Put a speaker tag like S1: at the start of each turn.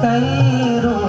S1: pero